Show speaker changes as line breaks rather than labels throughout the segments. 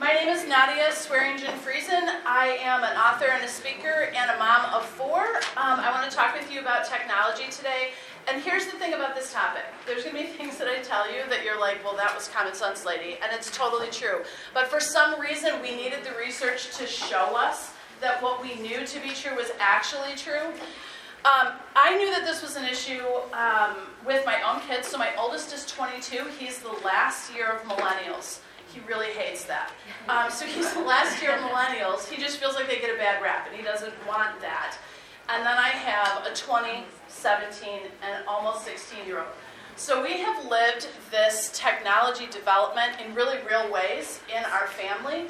My name is Nadia Sweringen Friesen. I am an author and a speaker and a mom of four. Um, I want to talk with you about technology today. And here's the thing about this topic there's going to be things that I tell you that you're like, well, that was common sense, lady. And it's totally true. But for some reason, we needed the research to show us that what we knew to be true was actually true. Um, I knew that this was an issue um, with my own kids. So my oldest is 22. He's the last year of millennials. He really hates that. Um, so he's the last year of millennials. He just feels like they get a bad rap, and he doesn't want that. And then I have a 20, 17, and almost 16 year old. So we have lived this technology development in really real ways in our family.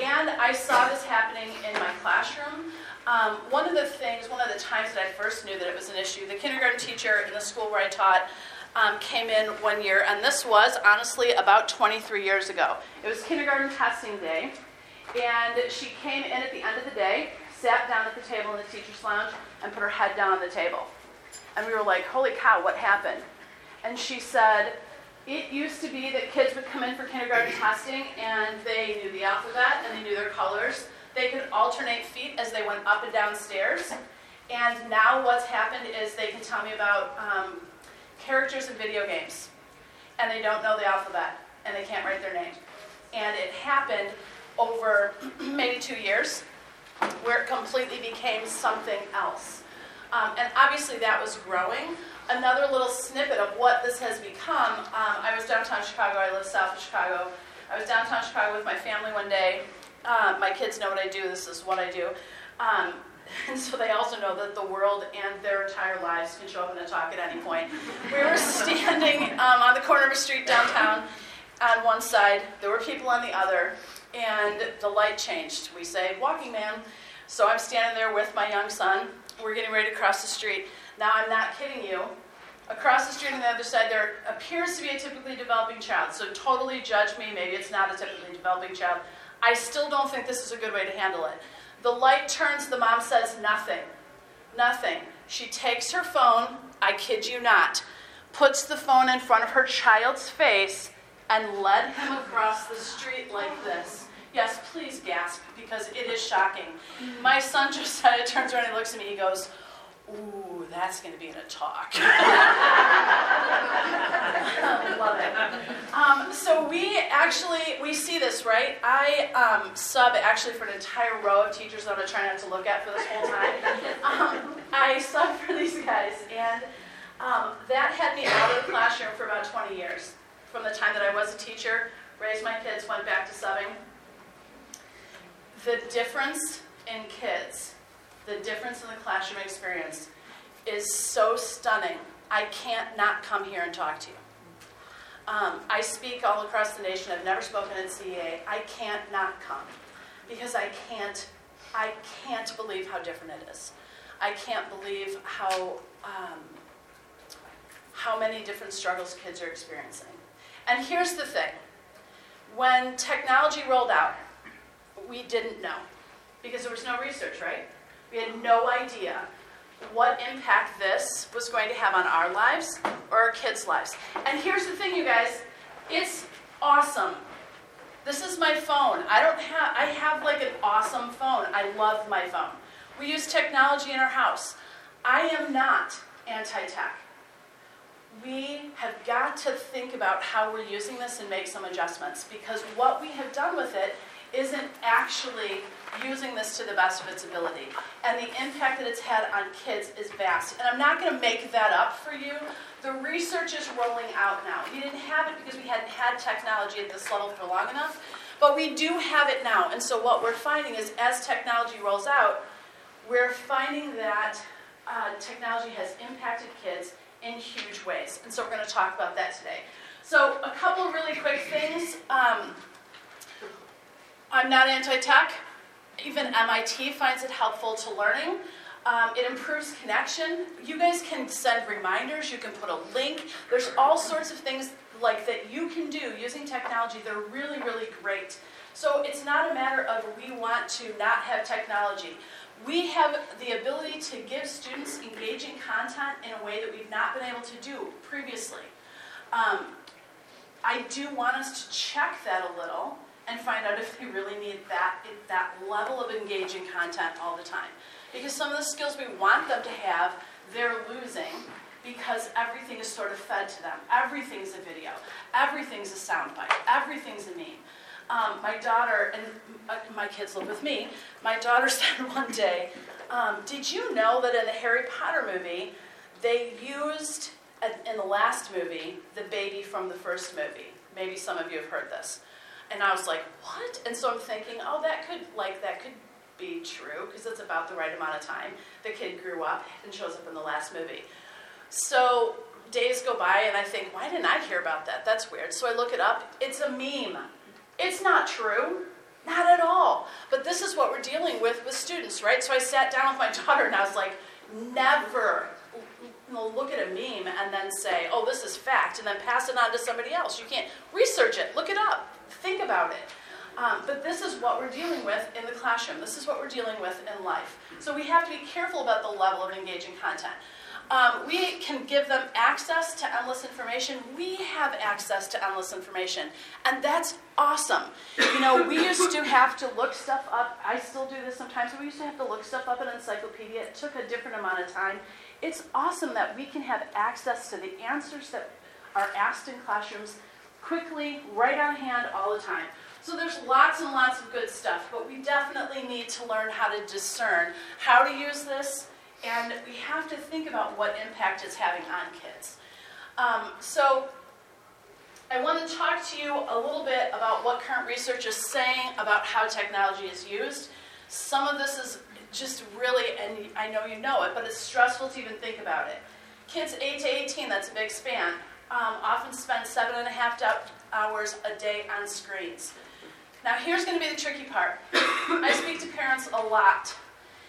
And I saw this happening in my classroom. Um, one of the things, one of the times that I first knew that it was an issue, the kindergarten teacher in the school where I taught um, came in one year, and this was honestly about 23 years ago. It was kindergarten testing day, and she came in at the end of the day, sat down at the table in the teacher's lounge, and put her head down on the table. And we were like, holy cow, what happened? And she said, it used to be that kids would come in for kindergarten testing and they knew the alphabet and they knew their colors. They could alternate feet as they went up and down stairs. And now what's happened is they can tell me about um, characters in video games. And they don't know the alphabet and they can't write their name. And it happened over maybe two years where it completely became something else. Um, and obviously that was growing. Another little snippet of what this has become um, I was downtown Chicago, I live south of Chicago. I was downtown Chicago with my family one day. Uh, my kids know what I do, this is what I do. Um, and so they also know that the world and their entire lives can show up in a talk at any point. We were standing um, on the corner of a street downtown on one side, there were people on the other, and the light changed. We say, walking man. So I'm standing there with my young son. We're getting ready to cross the street. Now, I'm not kidding you. Across the street on the other side, there appears to be a typically developing child. So totally judge me. Maybe it's not a typically developing child. I still don't think this is a good way to handle it. The light turns, the mom says nothing. Nothing. She takes her phone, I kid you not, puts the phone in front of her child's face, and led him across the street like this. Yes, please gasp because it is shocking. My son Josiah turns around and looks at me. He goes, Ooh, that's going to be in a talk. Love it. Um, so we actually we see this right. I um, sub actually for an entire row of teachers that I'm going to try not to look at for this whole time. Um, I sub for these guys, and um, that had me out of the classroom for about 20 years. From the time that I was a teacher, raised my kids, went back to subbing. The difference in kids, the difference in the classroom experience is so stunning. I can't not come here and talk to you. Um, I speak all across the nation. I've never spoken at CEA. I can't not come because I can't. I can't believe how different it is. I can't believe how um, how many different struggles kids are experiencing. And here's the thing: when technology rolled out, we didn't know because there was no research, right? We had no idea what impact this was going to have on our lives or our kids' lives. And here's the thing, you guys it's awesome. This is my phone. I don't have I have like an awesome phone. I love my phone. We use technology in our house. I am not anti-tech. We have got to think about how we're using this and make some adjustments because what we have done with it isn't actually using this to the best of its ability. And the impact that it's had on kids is vast. And I'm not going to make that up for you. The research is rolling out now. We didn't have it because we hadn't had technology at this level for long enough, but we do have it now. And so what we're finding is as technology rolls out, we're finding that uh, technology has impacted kids in huge ways. And so we're going to talk about that today. So, a couple really quick things. Um, I'm not anti tech. Even MIT finds it helpful to learning. Um, it improves connection. You guys can send reminders, you can put a link. There's all sorts of things like that you can do using technology. They're really, really great. So it's not a matter of we want to not have technology. We have the ability to give students engaging content in a way that we've not been able to do previously. Um, I do want us to check that a little and find out if they really need that, that level of engaging content all the time. Because some of the skills we want them to have, they're losing because everything is sort of fed to them. Everything's a video, everything's a soundbite, everything's a meme. Um, my daughter, and uh, my kids live with me, my daughter said one day, um, Did you know that in the Harry Potter movie, they used, in the last movie, the baby from the first movie? Maybe some of you have heard this. And I was like, what? And so I'm thinking, oh, that could, like, that could be true because it's about the right amount of time. The kid grew up and shows up in the last movie. So days go by and I think, why didn't I hear about that? That's weird. So I look it up. It's a meme. It's not true. Not at all. But this is what we're dealing with with students, right? So I sat down with my daughter and I was like, never look at a meme and then say, oh, this is fact, and then pass it on to somebody else. You can't research it, look it up, think about it. Um, but this is what we're dealing with in the classroom. This is what we're dealing with in life. So we have to be careful about the level of engaging content. Um, we can give them access to endless information. We have access to endless information, and that's awesome. You know, we used to have to look stuff up. I still do this sometimes. We used to have to look stuff up in an encyclopedia. It took a different amount of time. It's awesome that we can have access to the answers that are asked in classrooms quickly, right on hand, all the time. So there's lots and lots of good stuff, but we definitely need to learn how to discern how to use this, and we have to think about what impact it's having on kids. Um, so I want to talk to you a little bit about what current research is saying about how technology is used. Some of this is just really, and I know you know it, but it's stressful to even think about it. Kids 8 to 18, that's a big span, um, often spend seven and a half hours a day on screens. Now, here's going to be the tricky part. I speak to parents a lot.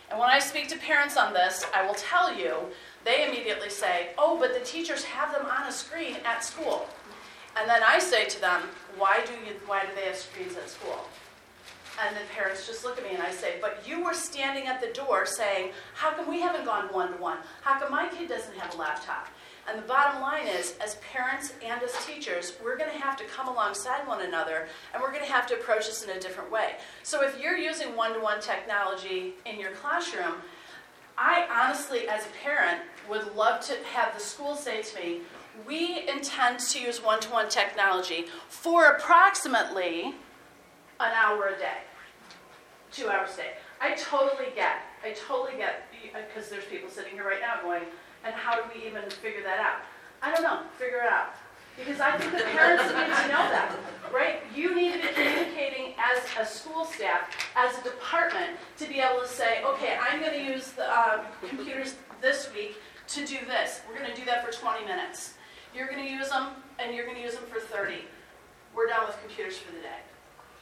And when I speak to parents on this, I will tell you, they immediately say, Oh, but the teachers have them on a screen at school. And then I say to them, Why do, you, why do they have screens at school? And the parents just look at me and I say, But you were standing at the door saying, How come we haven't gone one to one? How come my kid doesn't have a laptop? And the bottom line is, as parents and as teachers, we're going to have to come alongside one another and we're going to have to approach this in a different way. So if you're using one to one technology in your classroom, I honestly, as a parent, would love to have the school say to me, we intend to use one to one technology for approximately an hour a day, two hours a day. I totally get, I totally get, because there's people sitting here right now going, and how do we even figure that out? I don't know. Figure it out. Because I think the parents need to know that, right? You need to be communicating as a school staff, as a department, to be able to say, okay, I'm going to use the uh, computers this week to do this. We're going to do that for 20 minutes. You're going to use them, and you're going to use them for 30. We're done with computers for the day.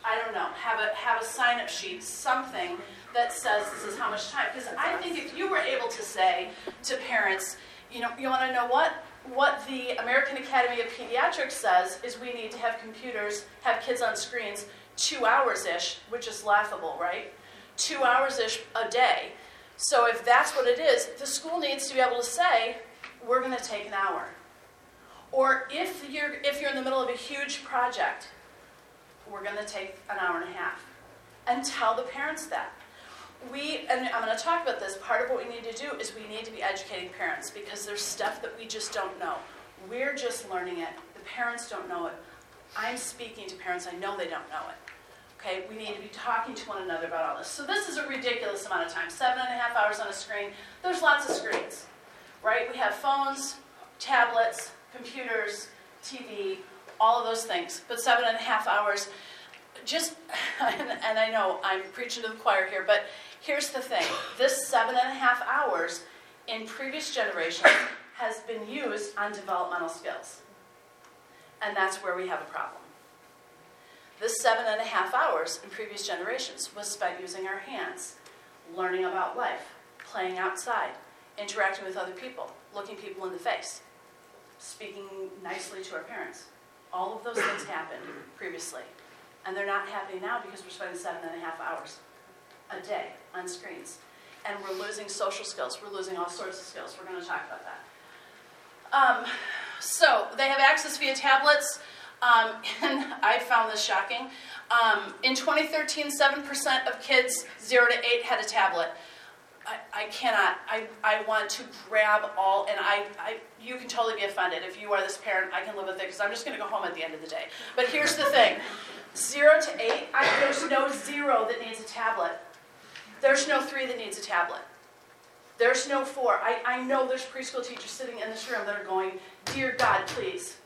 I don't know. Have a have a sign up sheet, something that says this is how much time. Because I think if you were able to say to parents, you know, you want to know what what the American Academy of Pediatrics says is we need to have computers, have kids on screens two hours ish, which is laughable, right? Two hours ish a day. So if that's what it is, the school needs to be able to say, we're going to take an hour. Or if you're if you're in the middle of a huge project, we're going to take an hour and a half. And tell the parents that we, and I'm going to talk about this, part of what we need to do is we need to be educating parents because there's stuff that we just don't know. We're just learning it. The parents don't know it. I'm speaking to parents, I know they don't know it. Okay, we need to be talking to one another about all this. So this is a ridiculous amount of time. Seven and a half hours on a screen. There's lots of screens, right? We have phones, tablets, computers, TV, all of those things. But seven and a half hours, just, and I know I'm preaching to the choir here, but Here's the thing this seven and a half hours in previous generations has been used on developmental skills. And that's where we have a problem. This seven and a half hours in previous generations was spent using our hands, learning about life, playing outside, interacting with other people, looking people in the face, speaking nicely to our parents. All of those things happened previously. And they're not happening now because we're spending seven and a half hours a day on screens. And we're losing social skills. We're losing all sorts of skills. We're going to talk about that. Um, so they have access via tablets. Um, and I found this shocking. Um, in 2013, 7% of kids 0 to 8 had a tablet. I, cannot, I, I want to grab all, and I, I, you can totally be offended. If you are this parent, I can live with it because I'm just going to go home at the end of the day. But here's the thing 0 to 8, I, there's no 0 that needs a tablet. There's no 3 that needs a tablet. There's no 4. I, I know there's preschool teachers sitting in this room that are going, Dear God, please,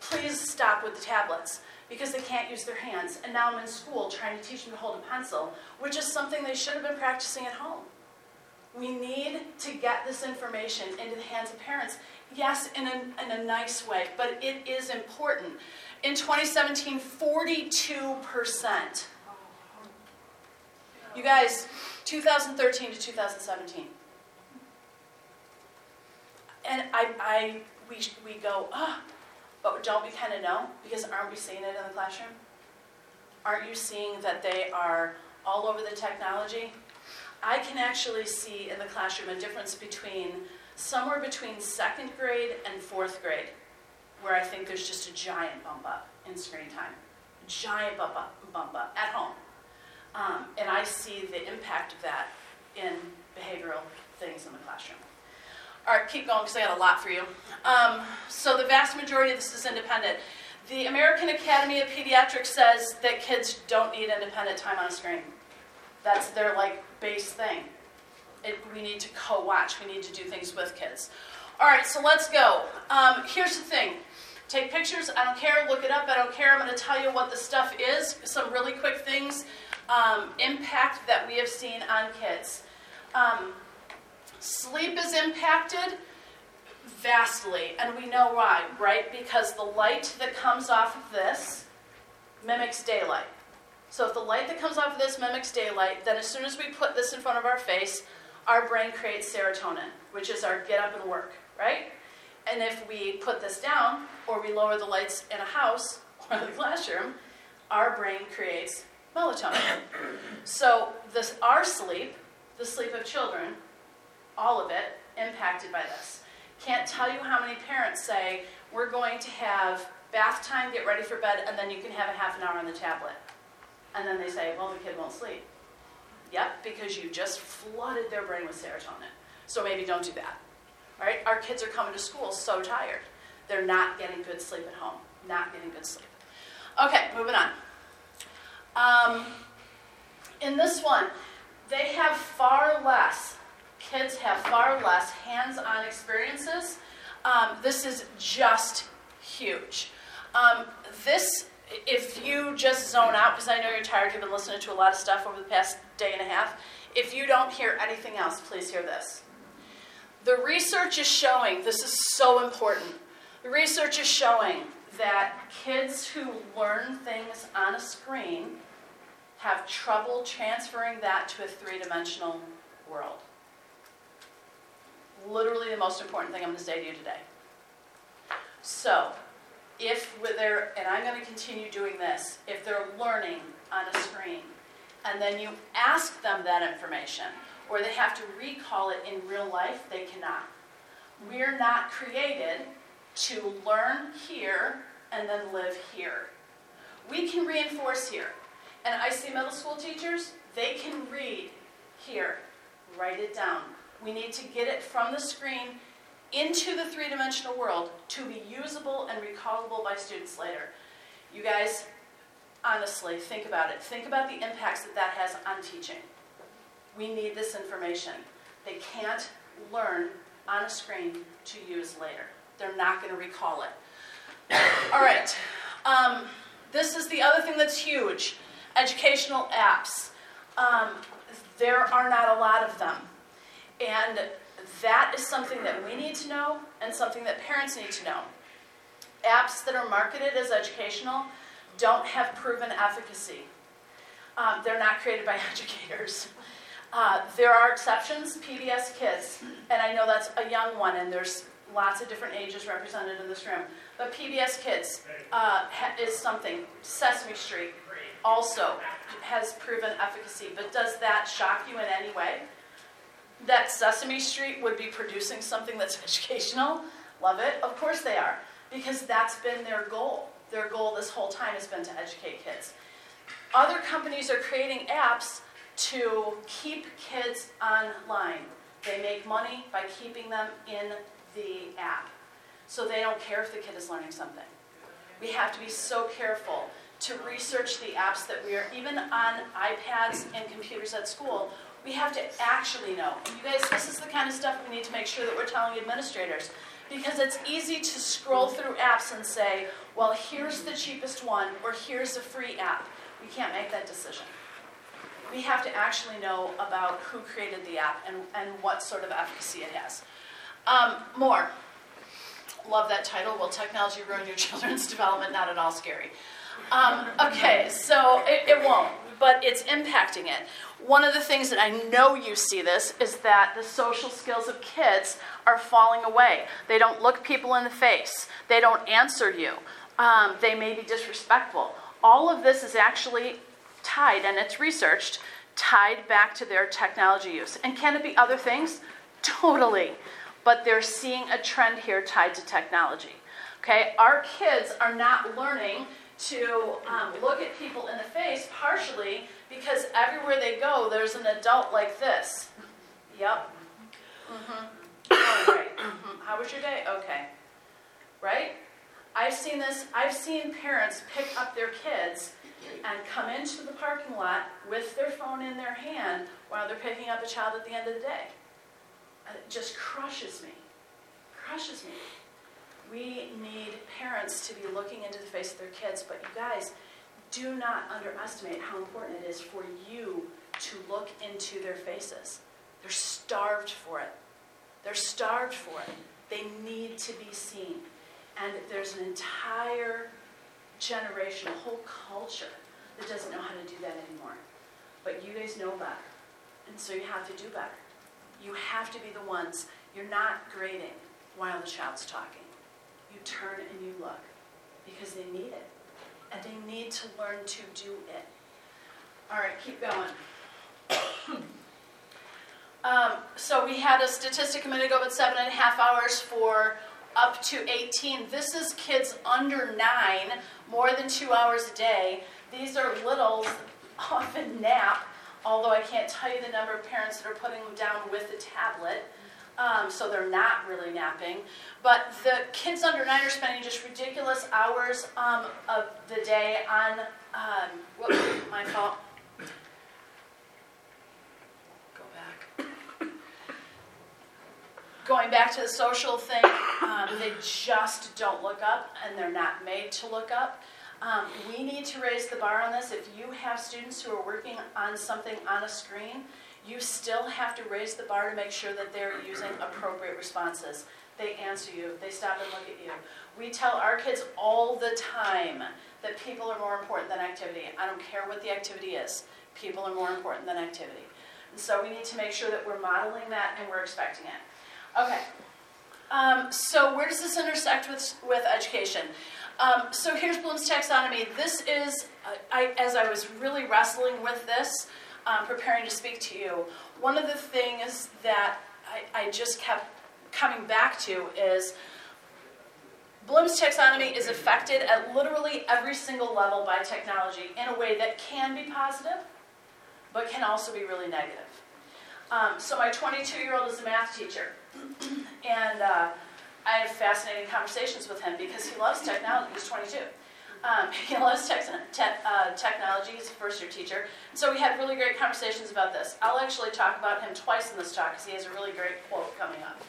please stop with the tablets because they can't use their hands. And now I'm in school trying to teach them to hold a pencil, which is something they should have been practicing at home. We need to get this information into the hands of parents. Yes, in a, in a nice way, but it is important. In 2017, 42%. You guys, 2013 to 2017. And I, I we, we go, ah, oh, but don't we kind of know? Because aren't we seeing it in the classroom? Aren't you seeing that they are all over the technology? I can actually see in the classroom a difference between somewhere between second grade and fourth grade, where I think there's just a giant bump up in screen time, giant bump up, bump up at home. Um, and I see the impact of that in behavioral things in the classroom. All right, keep going because I got a lot for you. Um, so the vast majority of this is independent. The American Academy of Pediatrics says that kids don't need independent time on a screen. That's their like base thing. It, we need to co-watch. We need to do things with kids. All right, so let's go. Um, here's the thing. Take pictures. I don't care. Look it up. I don't care. I'm going to tell you what the stuff is. Some really quick things. Um, impact that we have seen on kids. Um, Sleep is impacted vastly, and we know why, right? Because the light that comes off of this mimics daylight. So if the light that comes off of this mimics daylight, then as soon as we put this in front of our face, our brain creates serotonin, which is our get up and work, right? And if we put this down, or we lower the lights in a house or in the classroom, our brain creates melatonin. So this our sleep, the sleep of children, all of it, impacted by this. Can't tell you how many parents say, we're going to have bath time, get ready for bed, and then you can have a half an hour on the tablet. And then they say, well, the kid won't sleep. Yep, because you just flooded their brain with serotonin. So maybe don't do that. All right, our kids are coming to school so tired. They're not getting good sleep at home. Not getting good sleep. Okay, moving on. Um, in this one, they have far less kids have far less hands on experiences. Um, this is just huge. Um, this, if you just zone out, because I know you're tired, you've been listening to a lot of stuff over the past day and a half. If you don't hear anything else, please hear this. The research is showing, this is so important. The research is showing that kids who learn things on a screen have trouble transferring that to a three dimensional world literally the most important thing I'm going to say to you today. So, if they're, and I'm going to continue doing this, if they're learning on a screen, and then you ask them that information, or they have to recall it in real life, they cannot. We're not created to learn here and then live here. We can reinforce here. And I see middle school teachers, they can read here, write it down, we need to get it from the screen into the three dimensional world to be usable and recallable by students later. You guys, honestly, think about it. Think about the impacts that that has on teaching. We need this information. They can't learn on a screen to use later. They're not going to recall it. All right. Um, this is the other thing that's huge educational apps. Um, there are not a lot of them. And that is something that we need to know and something that parents need to know. Apps that are marketed as educational don't have proven efficacy. Um, they're not created by educators. Uh, there are exceptions, PBS Kids, and I know that's a young one, and there's lots of different ages represented in this room. But PBS Kids uh, is something. Sesame Street also has proven efficacy, but does that shock you in any way? That Sesame Street would be producing something that's educational. Love it. Of course they are, because that's been their goal. Their goal this whole time has been to educate kids. Other companies are creating apps to keep kids online. They make money by keeping them in the app. So they don't care if the kid is learning something. We have to be so careful to research the apps that we are, even on iPads and computers at school, we have to actually know. And you guys, this is the kind of stuff we need to make sure that we're telling administrators. Because it's easy to scroll through apps and say, well, here's the cheapest one, or here's a free app. We can't make that decision. We have to actually know about who created the app and, and what sort of efficacy it has. Um, more. Love that title. Will technology ruin your children's development? Not at all scary. Um, okay, so it, it won't, but it's impacting it. One of the things that I know you see this is that the social skills of kids are falling away. They don't look people in the face, they don't answer you, um, they may be disrespectful. All of this is actually tied, and it's researched, tied back to their technology use. And can it be other things? Totally. But they're seeing a trend here tied to technology. Okay, our kids are not learning to um, look at people in the face partially because everywhere they go, there's an adult like this. Yep. Mm-hmm. Oh, right. Mm-hmm. How was your day? Okay. Right? I've seen this. I've seen parents pick up their kids and come into the parking lot with their phone in their hand while they're picking up a child at the end of the day. It just crushes me. Crushes me. We need parents to be looking into the face of their kids, but you guys, do not underestimate how important it is for you to look into their faces. They're starved for it. They're starved for it. They need to be seen. And there's an entire generation, a whole culture that doesn't know how to do that anymore. But you guys know better. And so you have to do better. You have to be the ones. You're not grading while the child's talking. You turn and you look because they need it. And they need to learn to do it. All right, keep going. um, so we had a statistic a minute ago about seven and a half hours for up to 18. This is kids under nine, more than two hours a day. These are littles, often nap, although I can't tell you the number of parents that are putting them down with the tablet. Um, so they're not really napping. But the kids under nine are spending just ridiculous hours um, of the day on, um, whoops, my fault. Go back. Going back to the social thing, um, they just don't look up and they're not made to look up. Um, we need to raise the bar on this. If you have students who are working on something on a screen, you still have to raise the bar to make sure that they're using appropriate responses. They answer you, they stop and look at you. We tell our kids all the time that people are more important than activity. I don't care what the activity is, people are more important than activity. And so we need to make sure that we're modeling that and we're expecting it. Okay. Um, so where does this intersect with, with education? Um, so here's Bloom's taxonomy. This is, uh, I, as I was really wrestling with this, um, preparing to speak to you, one of the things that I, I just kept coming back to is Bloom's taxonomy is affected at literally every single level by technology in a way that can be positive, but can also be really negative. Um, so my 22-year-old is a math teacher, and uh, I have fascinating conversations with him because he loves technology. He's 22. Um, he loves te- uh, technology. He's a first-year teacher. So we had really great conversations about this. I'll actually talk about him twice in this talk because he has a really great quote coming up.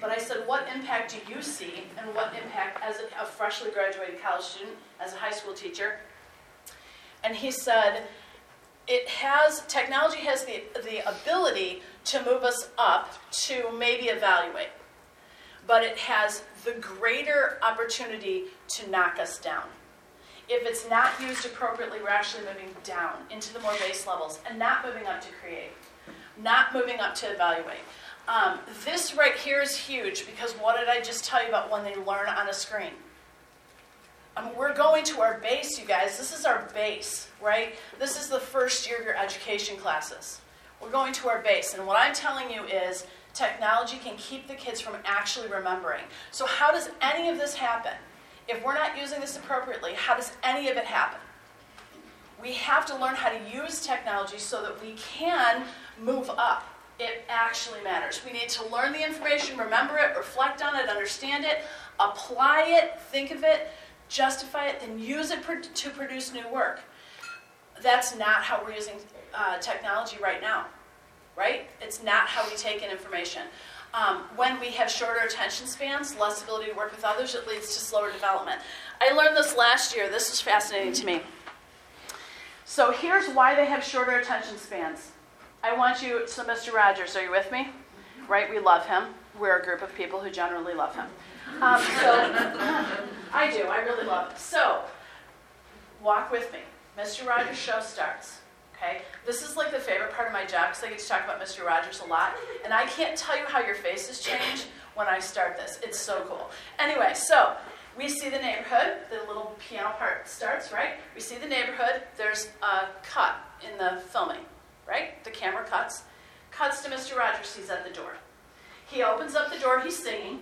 But I said, what impact do you see, and what impact as a, a freshly graduated college student, as a high school teacher? And he said, it has technology has the, the ability to move us up to maybe evaluate but it has the greater opportunity to knock us down. If it's not used appropriately, we're actually moving down into the more base levels and not moving up to create, not moving up to evaluate. Um, this right here is huge because what did I just tell you about when they learn on a screen? Um, we're going to our base, you guys. This is our base, right? This is the first year of your education classes. We're going to our base. And what I'm telling you is technology can keep the kids from actually remembering. So, how does any of this happen? if we're not using this appropriately, how does any of it happen? We have to learn how to use technology so that we can move up. It actually matters. We need to learn the information, remember it, reflect on it, understand it, apply it, think of it, justify it, then use it to produce new work. That's not how we're using uh, technology right now, right? It's not how we take in information. Um, when we have shorter attention spans, less ability to work with others, it leads to slower development. I learned this last year. This was fascinating to me. So here's why they have shorter attention spans. I want you, so Mr. Rogers, are you with me? Right? We love him. We're a group of people who generally love him. Um, so I do. I really love him. So walk with me. Mr. Rogers' show starts. Okay? This is like the favorite part of my job because I get to talk about Mr. Rogers a lot. And I can't tell you how your faces change when I start this. It's so cool. Anyway, so we see the neighborhood. The little piano part starts, right? We see the neighborhood. There's a cut in the filming, right? The camera cuts. Cuts to Mr. Rogers. He's at the door. He opens up the door. He's singing.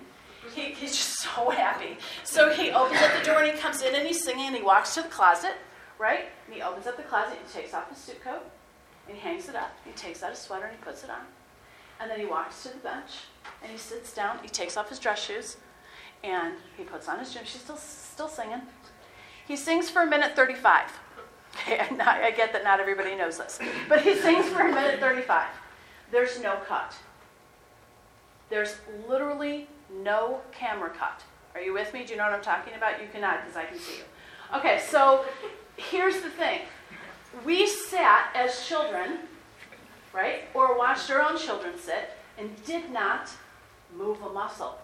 He, he's just so happy. So he opens up the door and he comes in and he's singing and he walks to the closet right? And he opens up the closet, and he takes off his suit coat, and he hangs it up. He takes out his sweater and he puts it on. And then he walks to the bench and he sits down, he takes off his dress shoes, and he puts on his gym. She's still still singing. He sings for a minute 35. Okay, I get that not everybody knows this. But he sings for a minute 35. There's no cut. There's literally no camera cut. Are you with me? Do you know what I'm talking about? You cannot because I can see you. Okay, so here's the thing we sat as children, right, or watched our own children sit and did not move a muscle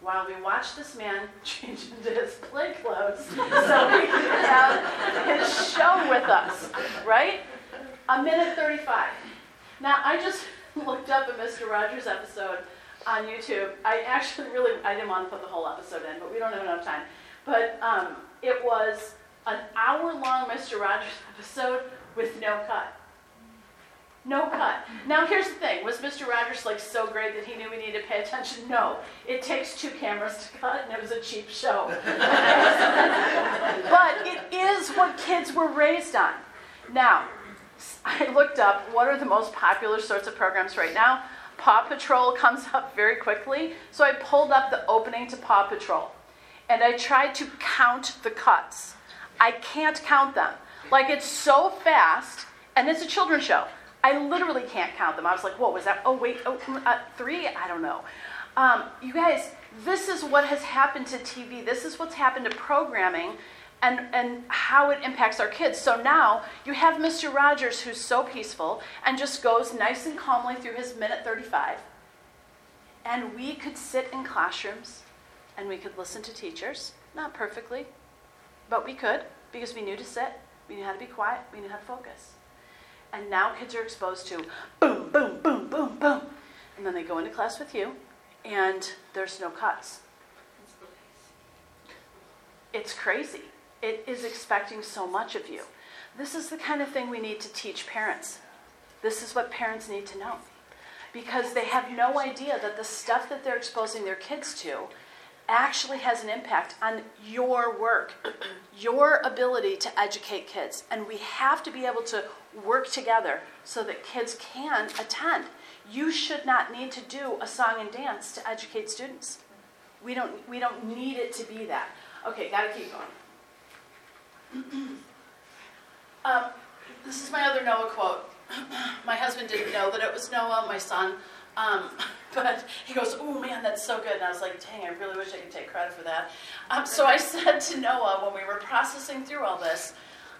while we watched this man change into his play clothes so he could have his show with us, right? A minute 35. Now, I just looked up a Mr. Rogers episode on YouTube. I actually really, I didn't want to put the whole episode in, but we don't have enough time. But um, it was an hour long Mr. Rogers episode with no cut. No cut. Now here's the thing: was Mr. Rogers like so great that he knew we needed to pay attention? No. It takes two cameras to cut, and it was a cheap show. but it is what kids were raised on. Now, I looked up what are the most popular sorts of programs right now. Paw Patrol comes up very quickly, so I pulled up the opening to Paw Patrol, and I tried to count the cuts. I can't count them. Like it's so fast, and it's a children's show. I literally can't count them. I was like, what was that? Oh, wait, oh, mm, uh, three? I don't know. Um, you guys, this is what has happened to TV. This is what's happened to programming and, and how it impacts our kids. So now you have Mr. Rogers who's so peaceful and just goes nice and calmly through his minute 35. And we could sit in classrooms and we could listen to teachers, not perfectly, but we could because we knew to sit, we knew how to be quiet, we knew how to focus. And now kids are exposed to boom, boom, boom, boom, boom. And then they go into class with you, and there's no cuts. It's crazy. It is expecting so much of you. This is the kind of thing we need to teach parents. This is what parents need to know. Because they have no idea that the stuff that they're exposing their kids to actually has an impact on your work, your ability to educate kids. And we have to be able to work together so that kids can attend. You should not need to do a song and dance to educate students. We don't, we don't need it to be that. Okay, gotta keep going. um, this is my other Noah quote. my husband didn't know that it was Noah, my son. Um, but he goes, oh man, that's so good. And I was like, dang, I really wish I could take credit for that. Um, so I said to Noah when we were processing through all this,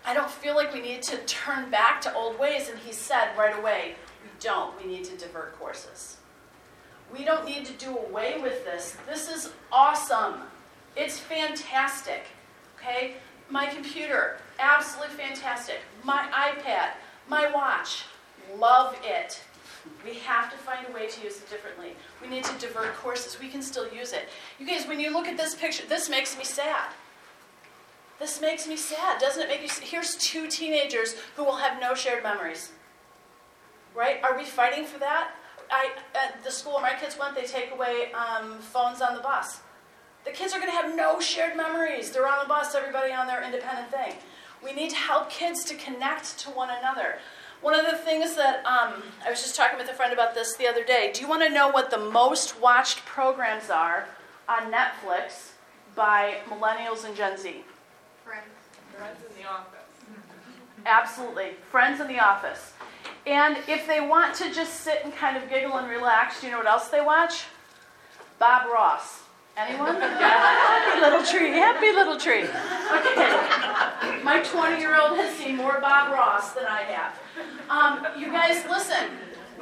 I don't feel like we need to turn back to old ways. And he said right away, we don't. We need to divert courses. We don't need to do away with this. This is awesome. It's fantastic. Okay? My computer, absolutely fantastic. My iPad, my watch, love it. We have to find a way to use it differently. We need to divert courses. We can still use it. You guys, when you look at this picture, this makes me sad. This makes me sad. Doesn't it make you Here's two teenagers who will have no shared memories. Right? Are we fighting for that? I, at the school my kids went, they take away um, phones on the bus. The kids are going to have no shared memories. They're on the bus, everybody on their independent thing. We need to help kids to connect to one another. One of the things that um, I was just talking with a friend about this the other day. Do you want to know what the most watched programs are on Netflix by millennials and Gen Z?
Friends.
Friends in the office.
Absolutely. Friends in the office. And if they want to just sit and kind of giggle and relax, do you know what else they watch? Bob Ross. Anyone? happy little tree. Happy little tree. Okay. My 20 year old has seen more Bob Ross than I have. Um, you guys, listen.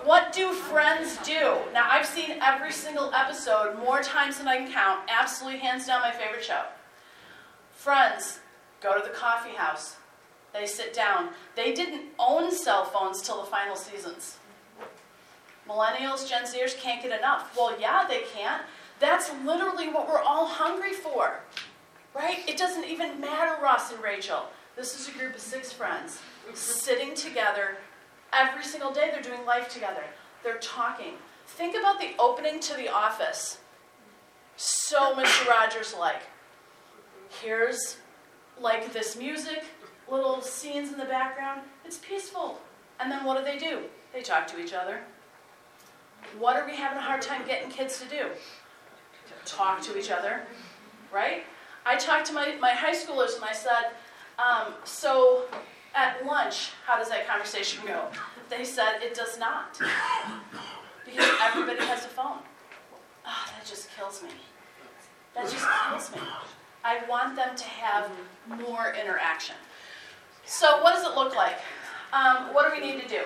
What do friends do? Now, I've seen every single episode more times than I can count. Absolutely, hands down, my favorite show. Friends go to the coffee house. They sit down. They didn't own cell phones till the final seasons. Millennials, Gen Zers can't get enough. Well, yeah, they can't. That's literally what we're all hungry for, right? It doesn't even matter, Ross and Rachel. This is a group of six friends sitting together every single day. They're doing life together, they're talking. Think about the opening to The Office. So Mr. Rogers like. Here's like this music, little scenes in the background. It's peaceful. And then what do they do? They talk to each other. What are we having a hard time getting kids to do? Talk to each other, right? I talked to my, my high schoolers and I said, um, so at lunch, how does that conversation go? They said, it does not. Because everybody has a phone. Oh, that just kills me. That just kills me. I want them to have more interaction. So, what does it look like? Um, what do we need to do?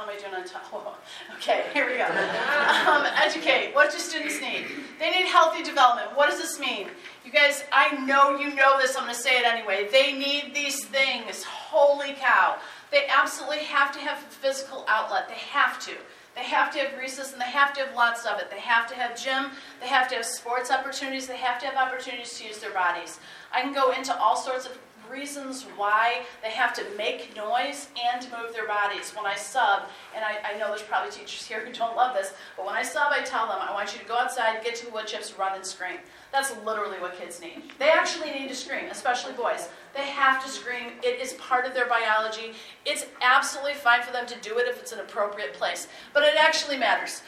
How am I doing on time? okay, here we go. Um, educate. What do students need? They need healthy development. What does this mean? You guys, I know you know this. I'm going to say it anyway. They need these things. Holy cow. They absolutely have to have a physical outlet. They have to. They have to have recess and they have to have lots of it. They have to have gym. They have to have sports opportunities. They have to have opportunities to use their bodies. I can go into all sorts of reasons why they have to make noise and move their bodies. When I sub, and I, I know there's probably teachers here who don't love this, but when I sub, I tell them, I want you to go outside, get to the wood chips, run and scream. That's literally what kids need. They actually need to scream, especially boys. They have to scream. It is part of their biology. It's absolutely fine for them to do it if it's an appropriate place, but it actually matters.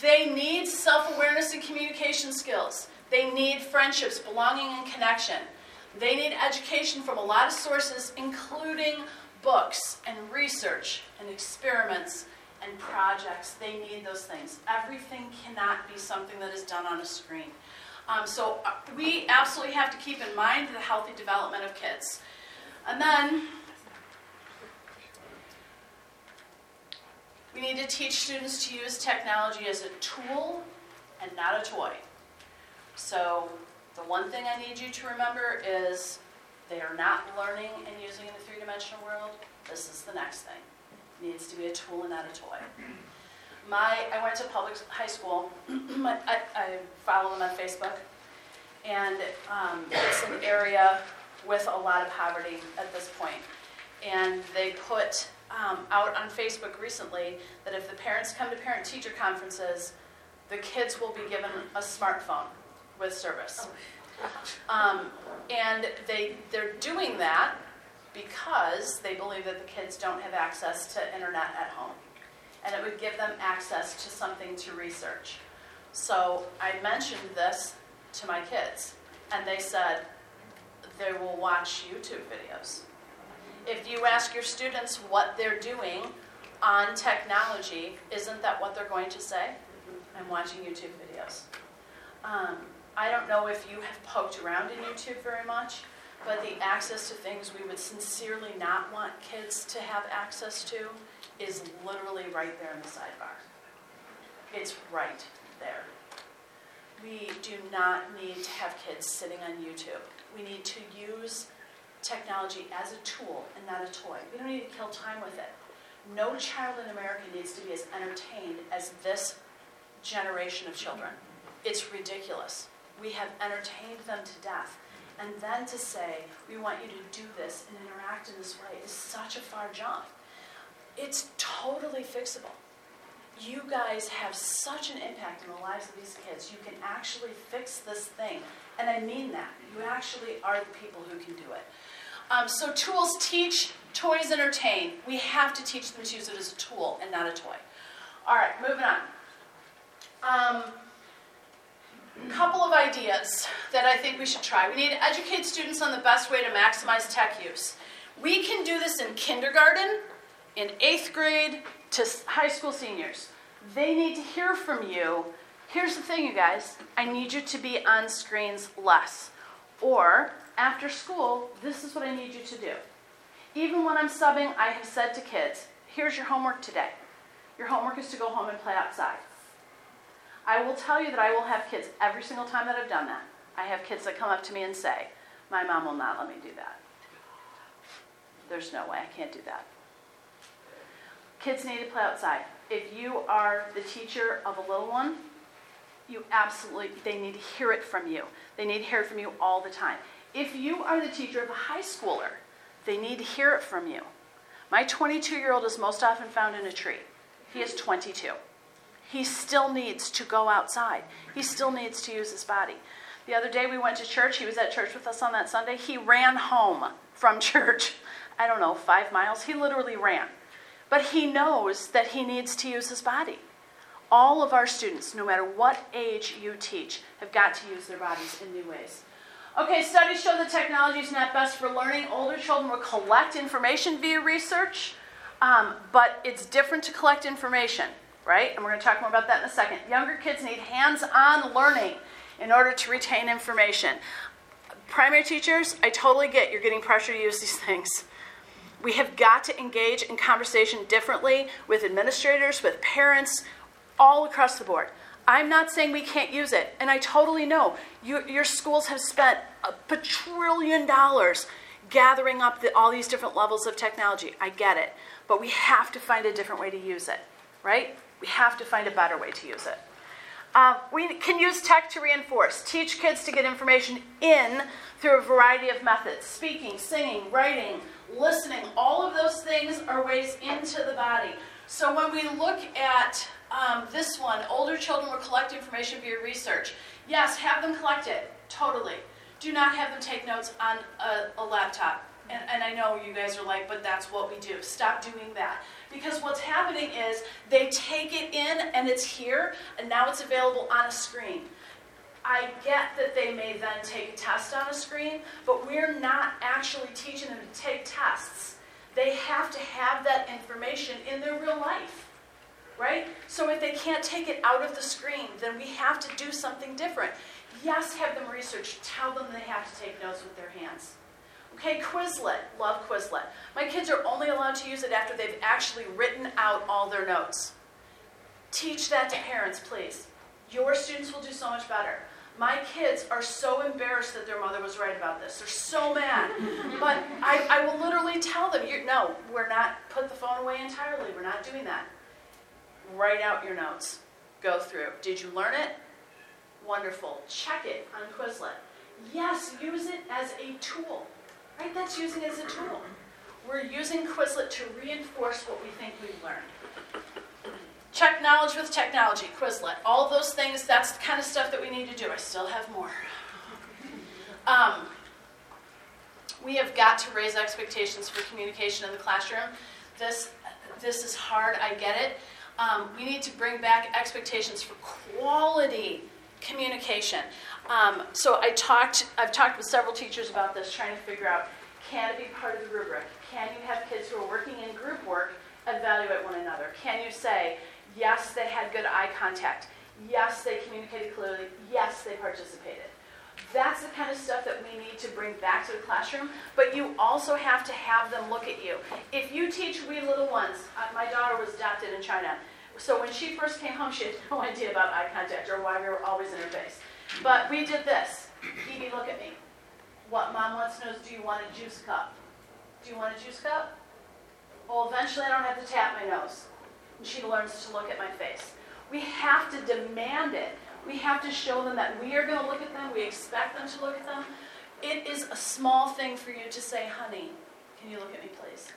They need self awareness and communication skills. They need friendships, belonging, and connection. They need education from a lot of sources, including books and research and experiments and projects. They need those things. Everything cannot be something that is done on a screen. Um, so uh, we absolutely have to keep in mind the healthy development of kids. And then we need to teach students to use technology as a tool and not a toy. So the one thing I need you to remember is they are not learning and using in the three-dimensional world. This is the next thing. It needs to be a tool and not a toy. My, I went to public high school. I, I follow them on Facebook, and um, it's an area with a lot of poverty at this point. And they put um, out on Facebook recently that if the parents come to parent-teacher conferences, the kids will be given a smartphone with service. Um, and they, they're doing that because they believe that the kids don't have access to internet at home. And it would give them access to something to research. So I mentioned this to my kids, and they said they will watch YouTube videos. If you ask your students what they're doing on technology, isn't that what they're going to say? I'm watching YouTube videos. Um, I don't know if you have poked around in YouTube very much, but the access to things we would sincerely not want kids to have access to is literally right there in the sidebar. It's right there. We do not need to have kids sitting on YouTube. We need to use technology as a tool and not a toy. We don't need to kill time with it. No child in America needs to be as entertained as this generation of children. It's ridiculous. We have entertained them to death. And then to say, we want you to do this and interact in this way is such a far jump. It's totally fixable. you guys have such an impact in the lives of these kids. You can actually fix this thing. And I mean that. You actually are the people who can do it. Um, so, tools teach, toys entertain. We have to teach them to use it as a tool and not a toy. All right, moving on. Um, couple of ideas that I think we should try. We need to educate students on the best way to maximize tech use. We can do this in kindergarten, in eighth grade, to high school seniors. They need to hear from you. Here's the thing, you guys I need you to be on screens less. Or, after school, this is what I need you to do. Even when I'm subbing, I have said to kids, here's your homework today. Your homework is to go home and play outside. I will tell you that I will have kids every single time that I've done that. I have kids that come up to me and say, My mom will not let me do that. There's no way, I can't do that. Kids need to play outside. If you are the teacher of a little one, you absolutely, they need to hear it from you. They need to hear it from you all the time. If you are the teacher of a high schooler, they need to hear it from you. My 22 year old is most often found in a tree. He is 22 he still needs to go outside. He still needs to use his body. The other day we went to church. He was at church with us on that Sunday. He ran home from church. I don't know, five miles. He literally ran. But he knows that he needs to use his body. All of our students, no matter what age you teach, have got to use their bodies in new ways. Okay, studies show that technology is not best for learning. Older children will collect information via research, um, but it's different to collect information right? And we're going to talk more about that in a second. Younger kids need hands on learning in order to retain information. Primary teachers, I totally get you're getting pressure to use these things. We have got to engage in conversation differently with administrators, with parents, all across the board. I'm not saying we can't use it, and I totally know you, your schools have spent a quadrillion dollars gathering up the, all these different levels of technology. I get it, but we have to find a different way to use it, right? Have to find a better way to use it. Uh, we can use tech to reinforce, teach kids to get information in through a variety of methods speaking, singing, writing, listening. All of those things are ways into the body. So when we look at um, this one, older children will collect information via research. Yes, have them collect it, totally. Do not have them take notes on a, a laptop. And, and I know you guys are like, but that's what we do. Stop doing that. Because what's happening is they take it in and it's here, and now it's available on a screen. I get that they may then take a test on a screen, but we're not actually teaching them to take tests. They have to have that information in their real life, right? So if they can't take it out of the screen, then we have to do something different. Yes, have them research, tell them they have to take notes with their hands. Okay, Quizlet. Love Quizlet. My kids are only allowed to use it after they've actually written out all their notes. Teach that to parents, please. Your students will do so much better. My kids are so embarrassed that their mother was right about this. They're so mad. But I, I will literally tell them, no, we're not, put the phone away entirely. We're not doing that. Write out your notes. Go through. Did you learn it? Wonderful. Check it on Quizlet. Yes, use it as a tool. Right? That's using it as a tool. We're using Quizlet to reinforce what we think we've learned. Check knowledge with technology, Quizlet. All those things, that's the kind of stuff that we need to do. I still have more. Um, we have got to raise expectations for communication in the classroom. This, this is hard, I get it. Um, we need to bring back expectations for quality communication. Um, so I talked, I've talked with several teachers about this, trying to figure out can it be part of the rubric? Can you have kids who are working in group work evaluate one another? Can you say, yes, they had good eye contact, yes, they communicated clearly, yes, they participated? That's the kind of stuff that we need to bring back to the classroom, but you also have to have them look at you. If you teach wee little ones, uh, my daughter was adopted in China, so when she first came home, she had no idea about eye contact or why we were always in her face. But we did this. Evie, look at me. What mom wants to know is do you want a juice cup? Do you want a juice cup? Well, eventually I don't have to tap my nose. And she learns to look at my face. We have to demand it. We have to show them that we are going to look at them. We expect them to look at them. It is a small thing for you to say, honey, can you look at me, please?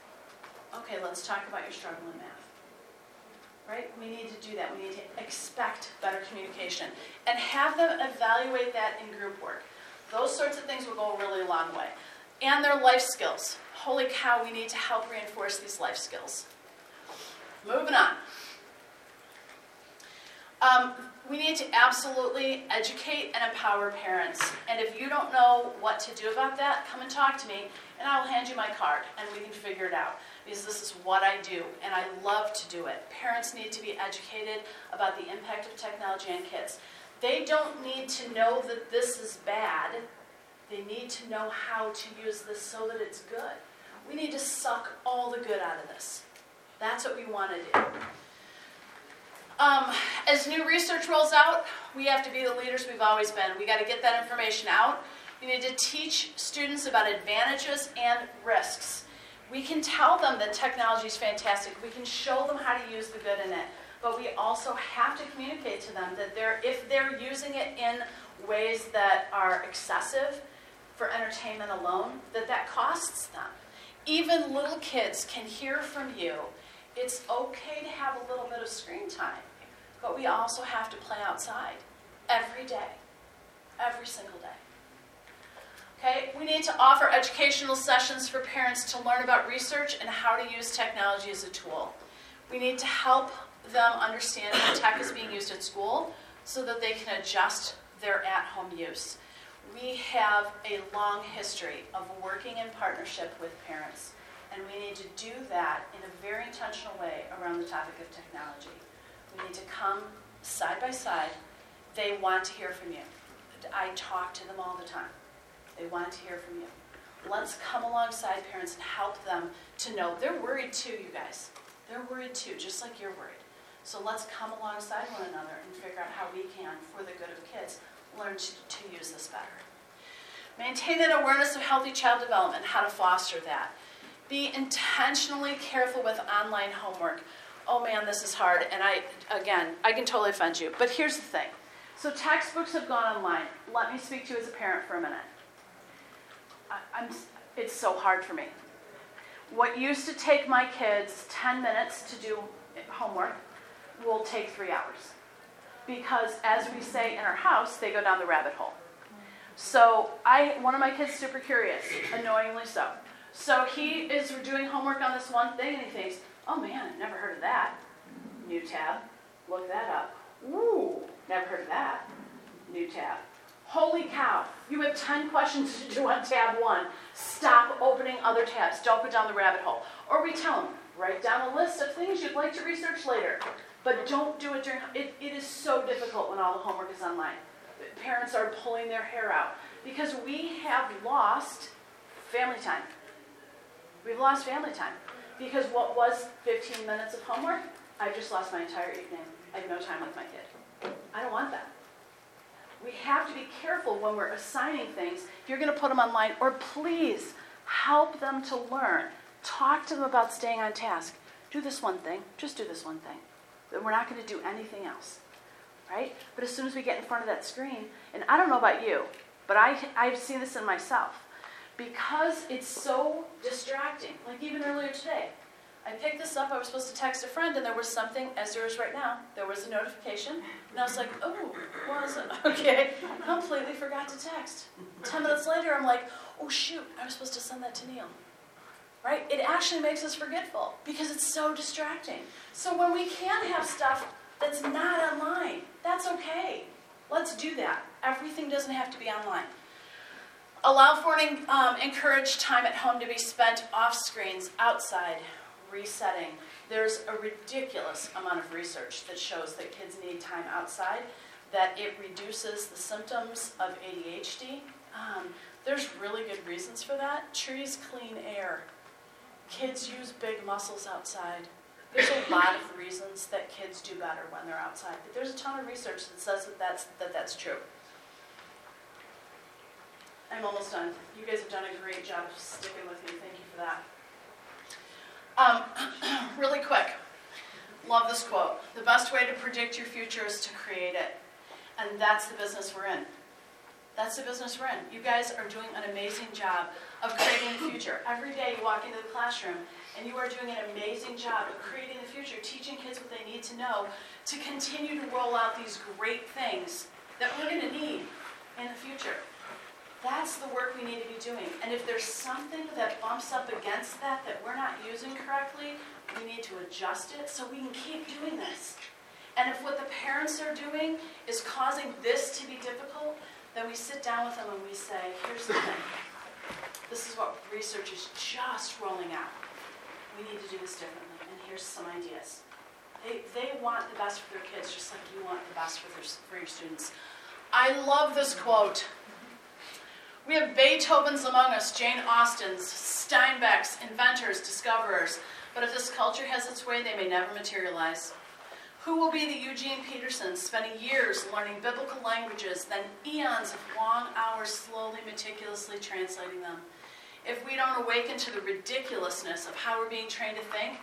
Okay, let's talk about your struggle in math. Right? We need to do that. We need to expect better communication and have them evaluate that in group work. Those sorts of things will go a really long way. And their life skills. Holy cow, we need to help reinforce these life skills. Moving on. Um, we need to absolutely educate and empower parents. And if you don't know what to do about that, come and talk to me, and I'll hand you my card, and we can figure it out. Because this is what I do, and I love to do it. Parents need to be educated about the impact of technology on kids. They don't need to know that this is bad. They need to know how to use this so that it's good. We need to suck all the good out of this. That's what we want to do. Um, as new research rolls out, we have to be the leaders we've always been. We got to get that information out. We need to teach students about advantages and risks. We can tell them that technology is fantastic. We can show them how to use the good in it. But we also have to communicate to them that they're, if they're using it in ways that are excessive for entertainment alone, that that costs them. Even little kids can hear from you. It's okay to have a little bit of screen time, but we also have to play outside every day, every single day. We need to offer educational sessions for parents to learn about research and how to use technology as a tool. We need to help them understand how tech is being used at school so that they can adjust their at home use. We have a long history of working in partnership with parents, and we need to do that in a very intentional way around the topic of technology. We need to come side by side. They want to hear from you. I talk to them all the time. They want to hear from you. Let's come alongside parents and help them to know they're worried too, you guys. They're worried too, just like you're worried. So let's come alongside one another and figure out how we can, for the good of kids, learn to, to use this better. Maintain an awareness of healthy child development, how to foster that. Be intentionally careful with online homework. Oh man, this is hard. And I, again, I can totally offend you. But here's the thing. So textbooks have gone online. Let me speak to you as a parent for a minute. I, am it's so hard for me. What used to take my kids 10 minutes to do homework will take three hours. Because as we say in our house, they go down the rabbit hole. So I, one of my kids super curious, annoyingly so. So he is doing homework on this one thing and he thinks, oh man, I've never heard of that. New tab, look that up. Ooh, never heard of that. New tab. Holy cow, you have 10 questions to do on tab one. Stop opening other tabs. Don't go down the rabbit hole. Or we tell them, write down a list of things you'd like to research later. But don't do it during, it, it is so difficult when all the homework is online. Parents are pulling their hair out because we have lost family time. We've lost family time because what was 15 minutes of homework, I've just lost my entire evening. I have no time with my kid. I don't want that. We have to be careful when we're assigning things. If you're going to put them online, or please help them to learn. Talk to them about staying on task. Do this one thing. Just do this one thing. Then we're not going to do anything else. Right? But as soon as we get in front of that screen, and I don't know about you, but I, I've seen this in myself. Because it's so distracting, like even earlier today, I picked this up. I was supposed to text a friend, and there was something, as there is right now, there was a notification. And I was like, oh, what was it? Okay. Completely forgot to text. Ten minutes later, I'm like, oh, shoot, I was supposed to send that to Neil. Right? It actually makes us forgetful because it's so distracting. So when we can have stuff that's not online, that's okay. Let's do that. Everything doesn't have to be online. Allow for and um, encourage time at home to be spent off screens, outside, resetting. There's a ridiculous amount of research that shows that kids need time outside, that it reduces the symptoms of ADHD. Um, there's really good reasons for that. Trees clean air. Kids use big muscles outside. There's a lot of reasons that kids do better when they're outside, but there's a ton of research that says that that's, that that's true. I'm almost done. You guys have done a great job of sticking with me. Thank you for that. Um, really quick, love this quote. The best way to predict your future is to create it. And that's the business we're in. That's the business we're in. You guys are doing an amazing job of creating the future. Every day you walk into the classroom and you are doing an amazing job of creating the future, teaching kids what they need to know to continue to roll out these great things that we're going to need in the future. That's the work we need to be doing. And if there's something that bumps up against that that we're not using correctly, we need to adjust it so we can keep doing this. And if what the parents are doing is causing this to be difficult, then we sit down with them and we say, here's the thing. This is what research is just rolling out. We need to do this differently, and here's some ideas. They, they want the best for their kids just like you want the best for, their, for your students. I love this quote. We have Beethoven's among us, Jane Austen's, Steinbeck's, inventors, discoverers. But if this culture has its way, they may never materialize. Who will be the Eugene Petersons, spending years learning biblical languages, then eons of long hours slowly, meticulously translating them? If we don't awaken to the ridiculousness of how we're being trained to think,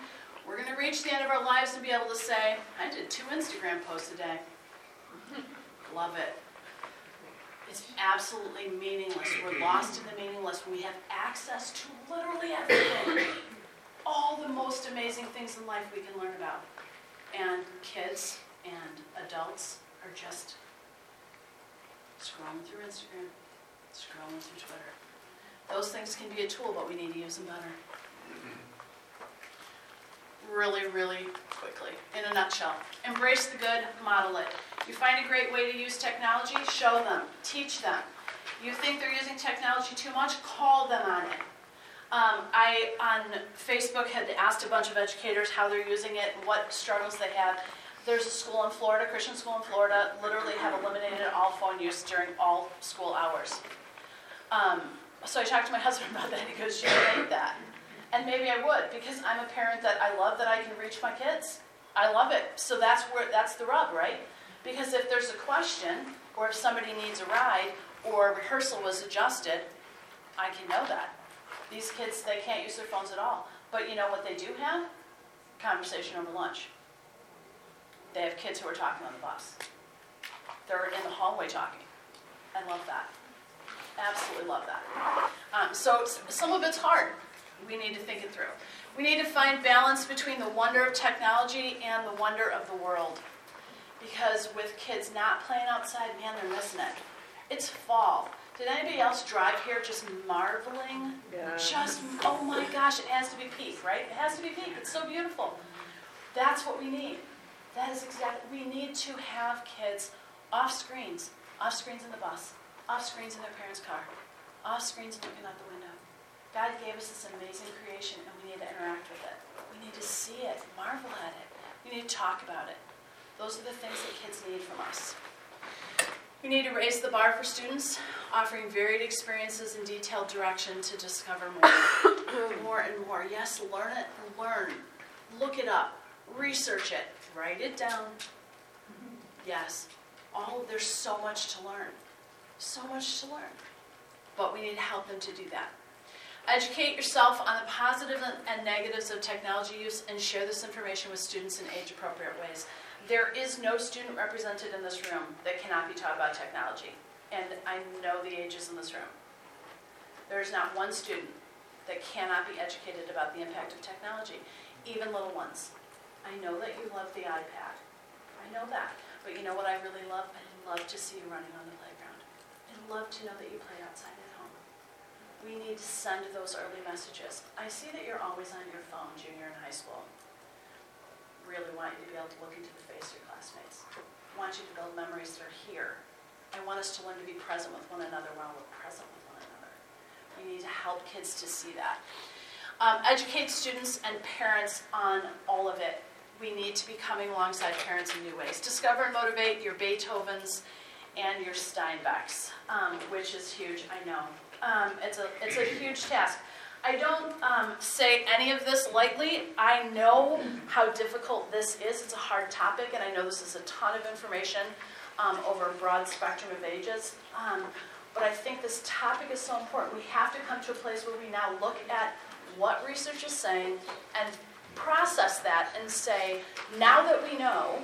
we're going to reach the end of our lives and be able to say, I did two Instagram posts a day. Love it. It's absolutely meaningless. We're lost in the meaningless we have access to literally everything. All the most amazing things in life we can learn about. And kids and adults are just scrolling through Instagram, scrolling through Twitter. Those things can be a tool, but we need to use them better. Really, really quickly, in a nutshell. Embrace the good, model it. You find a great way to use technology, show them, teach them. You think they're using technology too much, call them on it. Um, I, on Facebook, had asked a bunch of educators how they're using it and what struggles they have. There's a school in Florida, Christian school in Florida, literally have eliminated all phone use during all school hours. Um, so I talked to my husband about that. He goes, "You think that?" And maybe I would because I'm a parent that I love that I can reach my kids. I love it. So that's where that's the rub, right? Because if there's a question or if somebody needs a ride or rehearsal was adjusted, I can know that. These kids, they can't use their phones at all. But you know what they do have? Conversation over lunch. They have kids who are talking on the bus. They're in the hallway talking. I love that. Absolutely love that. Um, so some of it's hard. We need to think it through. We need to find balance between the wonder of technology and the wonder of the world. Because with kids not playing outside, man, they're missing it. It's fall. Did anybody else drive here just marveling?
Yeah.
Just, oh my gosh, it has to be peak, right? It has to be peak. It's so beautiful. That's what we need. That is exactly, we need to have kids off screens, off screens in the bus, off screens in their parents' car, off screens looking out the window. God gave us this amazing creation and we need to interact with it. We need to see it, marvel at it. We need to talk about it. Those are the things that kids need from us. We need to raise the bar for students, offering varied experiences and detailed direction to discover more. more and more. Yes, learn it, learn. Look it up, research it, write it down. Yes, all there's so much to learn. So much to learn. But we need to help them to do that. Educate yourself on the positives positive and negatives of technology use and share this information with students in age appropriate ways. There is no student represented in this room that cannot be taught about technology. And I know the ages in this room. There is not one student that cannot be educated about the impact of technology, even little ones. I know that you love the iPad. I know that. But you know what I really love? I love to see you running on the playground. I love to know that you play outside. We need to send those early messages. I see that you're always on your phone, junior in high school really want you to be able to look into the face of your classmates. Want you to build memories that are here. I want us to learn to be present with one another while we're present with one another. We need to help kids to see that. Um, educate students and parents on all of it. We need to be coming alongside parents in new ways. Discover and motivate your Beethovens and your Steinbecks, um, which is huge, I know. Um, it's, a, it's a huge task. I don't um, say any of this lightly. I know how difficult this is. It's a hard topic, and I know this is a ton of information um, over a broad spectrum of ages. Um, but I think this topic is so important. We have to come to a place where we now look at what research is saying and process that and say, now that we know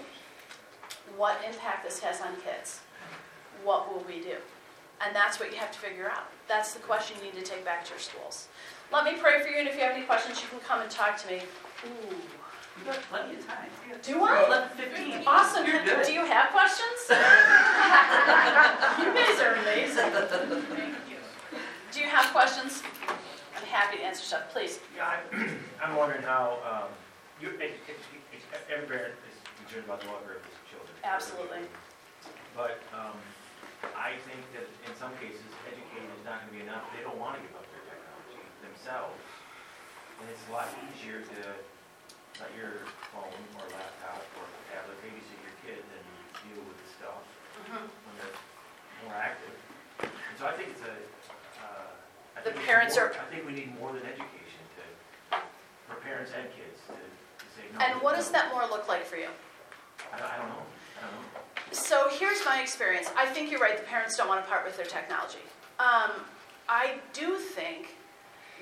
what impact this has on kids, what will we do? And that's what you have to figure out. That's the question you need to take back to your schools. Let me pray for you, and if you have any questions, you can come and talk to me. Ooh.
You got plenty of time.
Do I?
Eleven fifteen.
Awesome.
You're good.
Do you have questions? you guys are amazing. Do you have questions? I'm happy to answer stuff. Please.
Yeah, I'm, I'm wondering how, um, you, it, it, it's, every parent is concerned about the welfare of his children.
Absolutely.
But, um, I think that in some cases, educating is not gonna be enough, they don't wanna give up their technology themselves. And it's a lot easier to let your phone or laptop or tablet babysit your kid and deal with the stuff
Mhm.
when they're more active. And so I think it's a, uh. I
The
think it's
parents
more-
are-
I think we need more than education to, for parents and kids to, to say no.
And what does that more look like for you?
I don't, I don't know, I don't know.
So here's my experience. I think you're right. The parents don't want to part with their technology. Um, I do think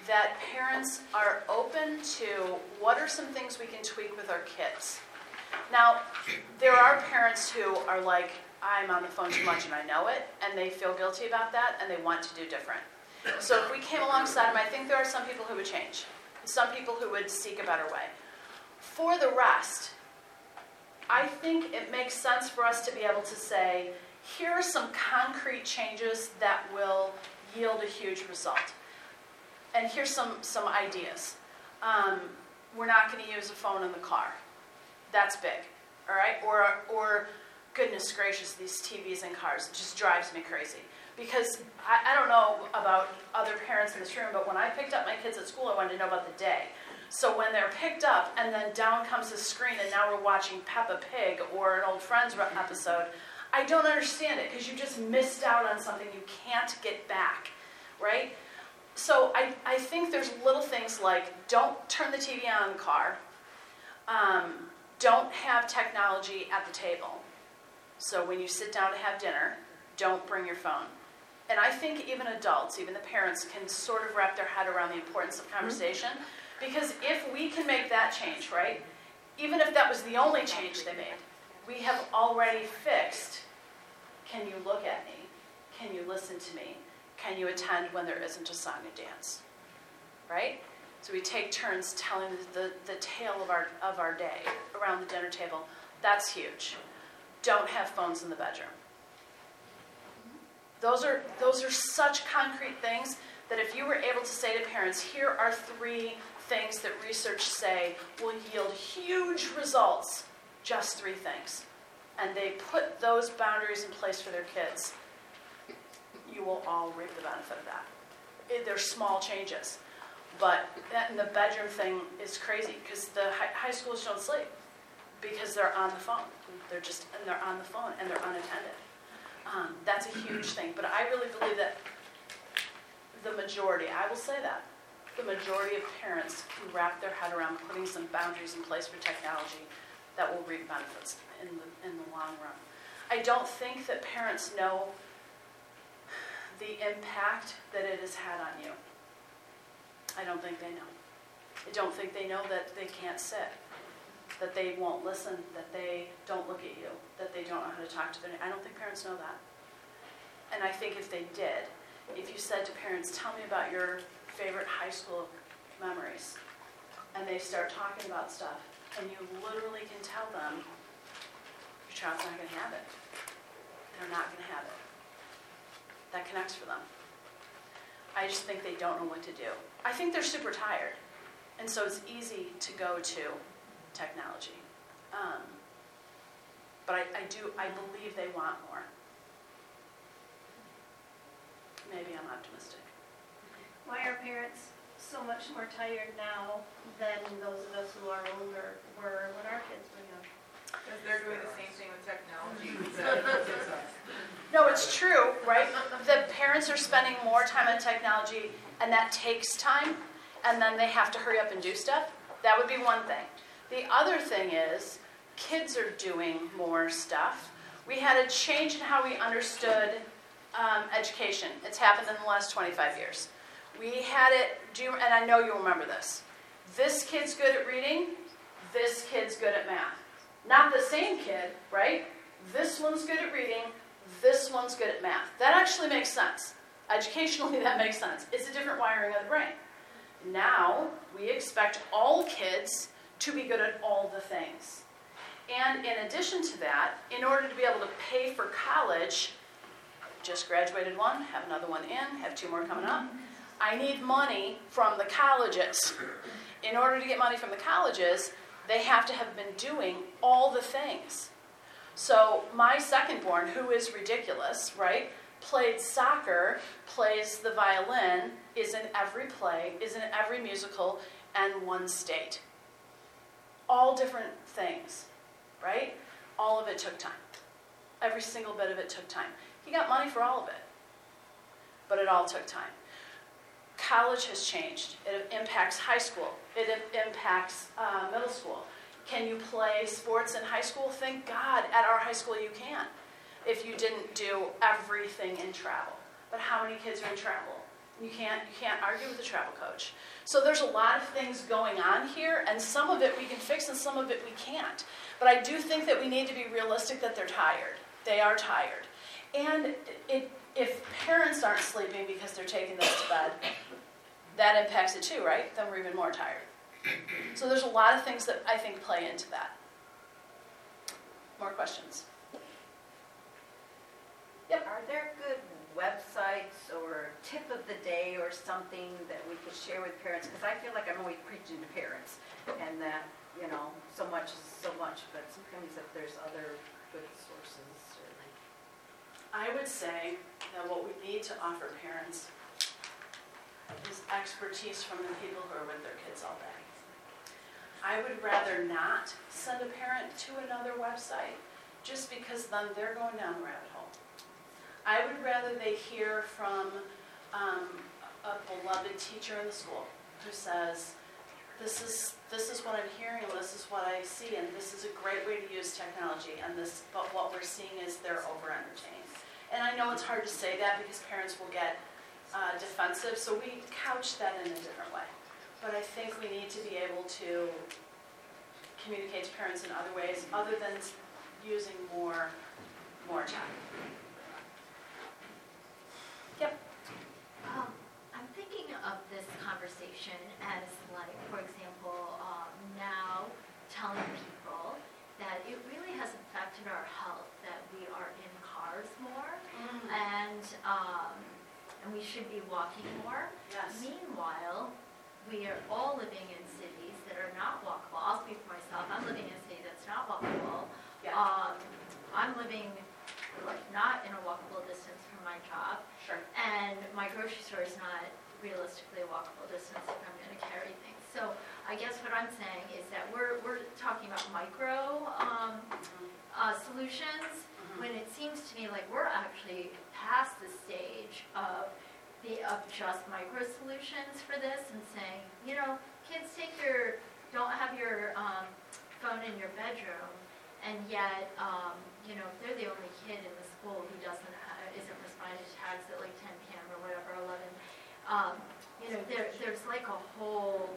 that parents are open to what are some things we can tweak with our kids. Now, there are parents who are like, I'm on the phone too much and I know it, and they feel guilty about that and they want to do different. So if we came alongside them, I think there are some people who would change, some people who would seek a better way. For the rest, I think it makes sense for us to be able to say, here are some concrete changes that will yield a huge result. And here's some, some ideas. Um, we're not going to use a phone in the car. That's big, all right? Or, or goodness gracious, these TVs in cars, it just drives me crazy. Because I, I don't know about other parents in this room, but when I picked up my kids at school, I wanted to know about the day. So when they're picked up and then down comes the screen and now we're watching Peppa Pig or an old Friends re- episode, I don't understand it because you just missed out on something you can't get back, right? So I, I think there's little things like don't turn the TV on in the car, um, don't have technology at the table. So when you sit down to have dinner, don't bring your phone. And I think even adults, even the parents, can sort of wrap their head around the importance of conversation. Because if we can make that change, right, even if that was the only change they made, we have already fixed can you look at me? Can you listen to me? Can you attend when there isn't a song and dance? Right? So we take turns telling the, the tale of our, of our day around the dinner table. That's huge. Don't have phones in the bedroom. Those are, those are such concrete things that if you were able to say to parents, here are three things that research say will yield huge results, just three things, and they put those boundaries in place for their kids, you will all reap the benefit of that. Eh, They're small changes, but that the bedroom thing is crazy because the high, high schools don't sleep because they're on the phone. They're just and they're on the phone and they're unattended. Um, that's a huge thing, but I really believe that the majority, I will say that, the majority of parents can wrap their head around putting some boundaries in place for technology that will reap benefits in the, in the long run. I don't think that parents know the impact that it has had on you. I don't think they know. I don't think they know that they can't sit, that they won't listen, that they don't look at you, that they don't know how to talk to their, I don't think parents know that. And I think if they did, if you said to parents, tell me about your favorite high school memories, and they start talking about stuff, and you literally can tell them, your child's not gonna have it. They're not gonna have it. That connects for them. I just think they don't know what to do. I think they're super tired, and so it's easy to go to technology. Um, but I, I do, I believe they want more. Maybe I'm optimistic.
Why are parents so much more tired now than those of us who are older were when our kids were young?
Because they're doing the same thing with technology that it's us.
No, it's true, right? The parents are spending more time on technology, and that takes time, and then they have to hurry up and do stuff. That would be one thing. The other thing is, kids are doing more stuff. We had a change in how we understood um, education. It's happened in the last 25 years. We had it, do you, and I know you'll remember this. This kid's good at reading, this kid's good at math. Not the same kid, right? This one's good at reading, This one's good at math. That actually makes sense. Educationally, that makes sense. It's a different wiring of the brain. Now, we expect all kids to be good at all the things. And in addition to that, in order to be able to pay for college, just graduated one, have another one in, have two more coming up. I need money from the colleges. In order to get money from the colleges, they have to have been doing all the things. So my second born, who is ridiculous, right? Played soccer, plays the violin, is in every play, is in every musical, and one state. All different things, right? All of it took time. Every single bit of it took time. He got money for all of it, but it all took time. College has changed. It impacts high school. It impacts uh, middle school. Can you play sports in high school? Thank God, at our high school you can. If you didn't do everything in travel, but how many kids are in travel? You can't you can't argue with the travel coach. So there's a lot of things going on here, and some of it we can fix, and some of it we can't. But I do think that we need to be realistic that they're tired. They are tired, and it, if parents aren't sleeping because they're taking them to bed, that impacts it too, right? Then we're even more tired. So there's a lot of things that I think play into that. More questions?
Are there good websites or tip of the day or something that we could share with parents? Because I feel like I'm always preaching to parents and that, you know, so much is so much, but sometimes if there's other good sources or.
I would say that what we need to offer parents is expertise from the people who are with their kids all day. I would rather not send a parent to another website just because then they're going down the rabbit hole. I would rather they hear from um, a beloved teacher in the school who says, this is, this is what I'm hearing, this is what I see, and this is a great way to use technology, and this, but what we're seeing is they're over-entertained. And I know it's hard to say that because parents will get uh, defensive, so we couch that in a different way. But I think we need to be able to communicate to parents in other ways, other than using more, more time.
Um, I'm thinking of this conversation as like, for example, um, now telling people that it really has affected our health, that we are in cars more and, um, and we should be walking more.
Yes.
Meanwhile, we are all living in cities that are not walkable. I'll speak for myself. I'm living in a city that's not walkable.
Yeah,
Um, I'm living like not in a walkable distance from my job.
sure.
And my grocery store is not realistically a walkable distance if I'm gonna carry things. So I guess what I'm saying is that we're, we're talking about micro, um, uh, solutions, when it seems to me like we're actually past the stage of the, of just micro solutions for this and saying, you know, kids take your, don't have your, um, phone in your bedroom, and yet, um, you know, if they're the only kid in the school who doesn't, ha- isn't responding to tags at like ten PM or whatever, eleven, um, you know, there, there's like a whole,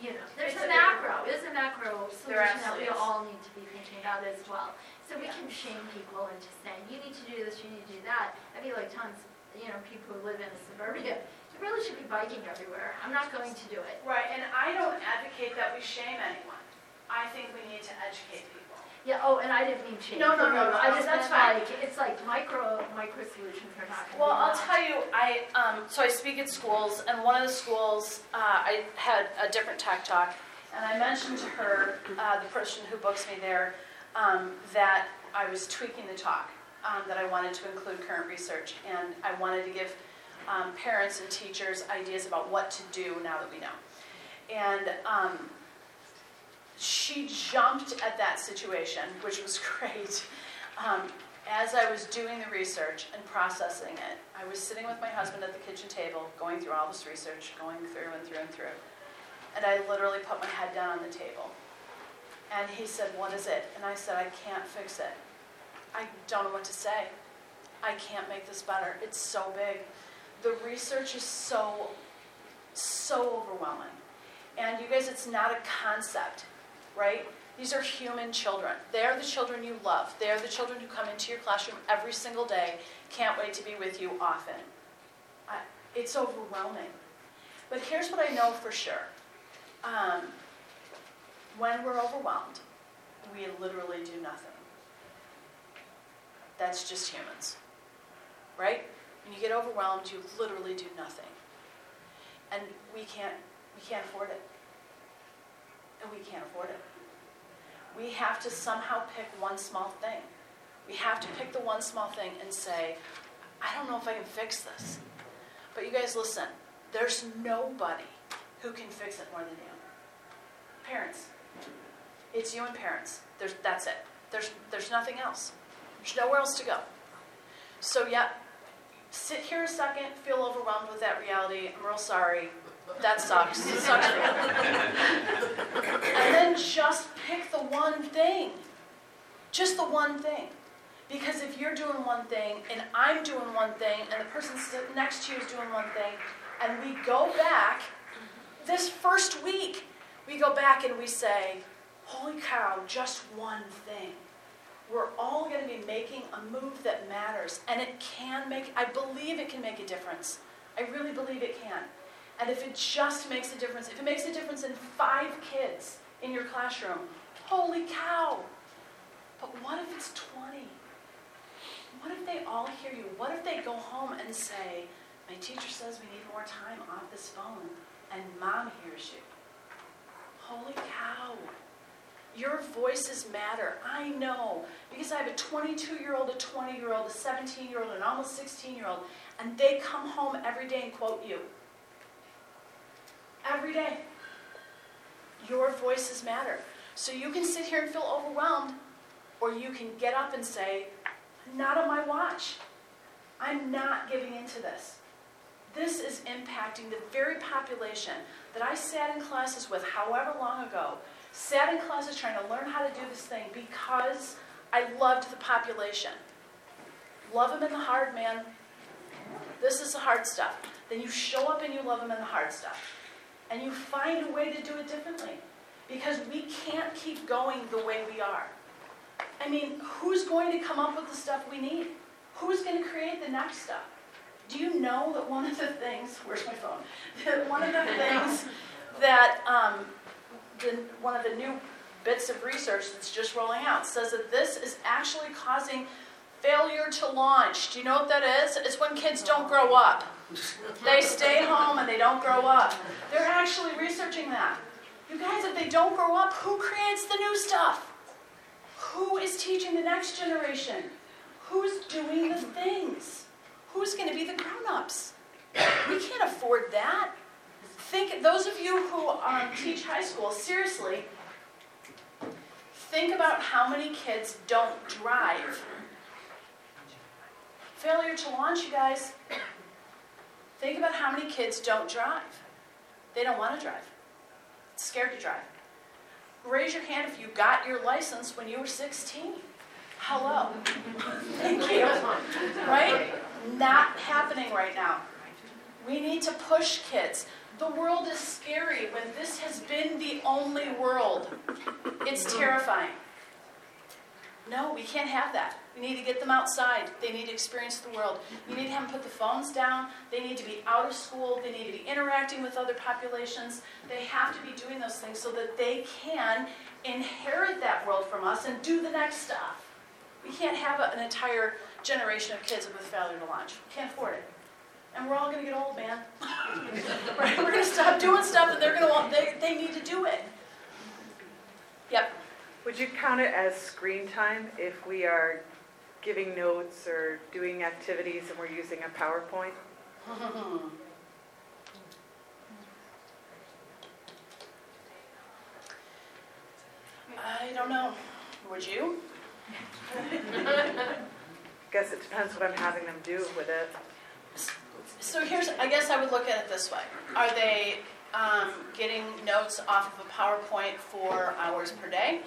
you know, there's
It's
a macro, there's a macro solution that we all need to be thinking about as well. So we can shame people into saying, you need to do this, you need to do that. I feel like tons, you know, people who live in suburbia, you really should be biking everywhere. I'm not going to do it.
Right, and I don't advocate that we shame anyone. I think we need to educate people.
Yeah, oh, and I didn't mean shame.
No, no, no, no,
I just
that's
meant
fine.
like, it's like micro, micro solutions are not gonna be
Well, I'll
enough.
tell you, I, um, so I speak at schools, and one of the schools, uh, I had a different tech talk, and I mentioned to her, uh, the person who books me there, um, that I was tweaking the talk, um, that I wanted to include current research, and I wanted to give, um, parents and teachers ideas about what to do now that we know. And, um, she jumped at that situation, which was great. Um, as I was doing the research and processing it, I was sitting with my husband at the kitchen table, going through all this research, going through and through and through. And I literally put my head down on the table. And he said, What is it? And I said, I can't fix it. I don't know what to say. I can't make this better. It's so big. The research is so, so overwhelming. And you guys, it's not a concept, right? These are human children. They're the children you love. They're the children who come into your classroom every single day, can't wait to be with you often. I- It's overwhelming. But here's what I know for sure. Um, when we're overwhelmed, we literally do nothing. That's just humans, right? When you get overwhelmed, you literally do nothing. And we can't, we can't afford it. And we can't afford it. We have to somehow pick one small thing. We have to pick the one small thing and say, I don't know if I can fix this. But you guys listen, there's nobody who can fix it more than you. Parents. It's you and parents. There's, that's it. There's, there's nothing else. There's nowhere else to go. So, yeah, sit here a second, feel overwhelmed with that reality. I'm real sorry. That sucks. It sucks. And then just pick the one thing. Just the one thing. Because if you're doing one thing and I'm doing one thing and the person next to you is doing one thing, and we go back this first week, we go back and we say, Holy cow, just one thing. We're all going to be making a move that matters, and it can make, I believe it can make a difference. I really believe it can. And if it just makes a difference, if it makes a difference in five kids in your classroom, holy cow. But what if it's 20? What if they all hear you? What if they go home and say, My teacher says we need more time off this phone, and mom hears you? Holy cow. Your voices matter. I know. Because I have a 22 year old, a 20 year old, a 17 year old, an almost 16 year old, and they come home every day and quote you. Every day. Your voices matter. So you can sit here and feel overwhelmed, or you can get up and say, Not on my watch. I'm not giving into this. This is impacting the very population that I sat in classes with however long ago, sat in classes trying to learn how to do this thing because I loved the population. Love them in the hard, man. This is the hard stuff. Then you show up and you love them in the hard stuff. And you find a way to do it differently. Because we can't keep going the way we are. I mean, who's going to come up with the stuff we need? Who's going to create the next stuff? Do you know that one of the things, where's my phone? That one of the things that um, the, one of the new bits of research that's just rolling out says that this is actually causing failure to launch. Do you know what that is? It's when kids don't grow up. They stay home and they don't grow up. They're actually researching that. You guys, if they don't grow up, who creates the new stuff? Who is teaching the next generation? Who's doing the things? Who's going to be the grown-ups? We can't afford that. Think, those of you who um, teach high school, seriously, think about how many kids don't drive. Failure to launch, you guys. Think about how many kids don't drive. They don't want to drive. Scared to drive. Raise your hand if you got your license when you were 16. Hello. Thank you. Right? Not happening right now. We need to push kids. The world is scary when this has been the only world. It's terrifying. No, we can't have that. We need to get them outside. They need to experience the world. You need to have them put the phones down. They need to be out of school. They need to be interacting with other populations. They have to be doing those things so that they can inherit that world from us and do the next stuff. We can't have an entire generation of kids with failure to launch. Can't afford it. And we're all going to get old, man. right? We're going to stop doing stuff that they're going to want. They, they need to do it. Yep.
Would you count it as screen time if we are giving notes or doing activities and we're using a PowerPoint?
I don't know. Would you?
I guess it depends what I'm having them do with it.
So here's, I guess I would look at it this way. Are they um, getting notes off of a PowerPoint for hours per day?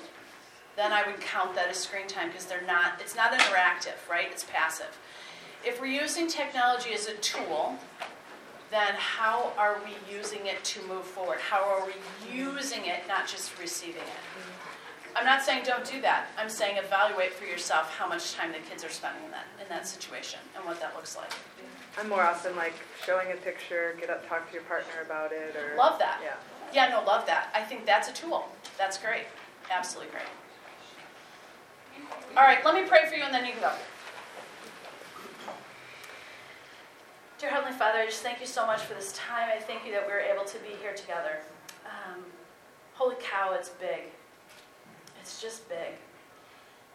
Then I would count that as screen time because they're not, it's not interactive, right? It's passive. If we're using technology as a tool, then how are we using it to move forward? How are we using it, not just receiving it? I'm not saying don't do that. I'm saying evaluate for yourself how much time the kids are spending in that, in that situation and what that looks like.
I'm more often like showing a picture, get up, talk to your partner about it, or.
Love that.
Yeah.
Yeah, no, love that. I think that's a tool. That's great. Absolutely great. All right, let me pray for you and then you can go. Dear Heavenly Father, I just thank you so much for this time. I thank you that we were able to be here together. Um, holy cow, it's big. It's just big.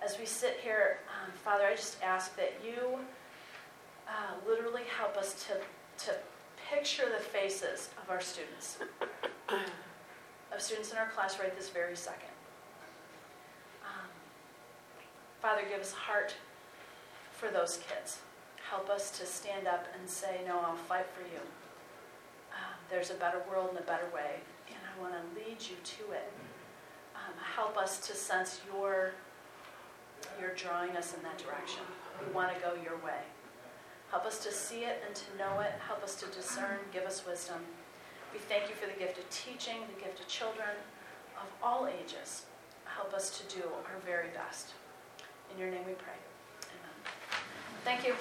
As we sit here, um, Father, I just ask that you uh, literally help us to, to picture the faces of our students, of students in our class right this very second. Um, Father, give us heart for those kids. Help us to stand up and say, No, I'll fight for you. Um, there's a better world and a better way, and I want to lead you to it. Help us to sense your, your drawing us in that direction. We want to go your way. Help us to see it and to know it. Help us to discern. Give us wisdom. We thank you for the gift of teaching, the gift of children of all ages. Help us to do our very best. In your name we pray. Amen.
Thank you.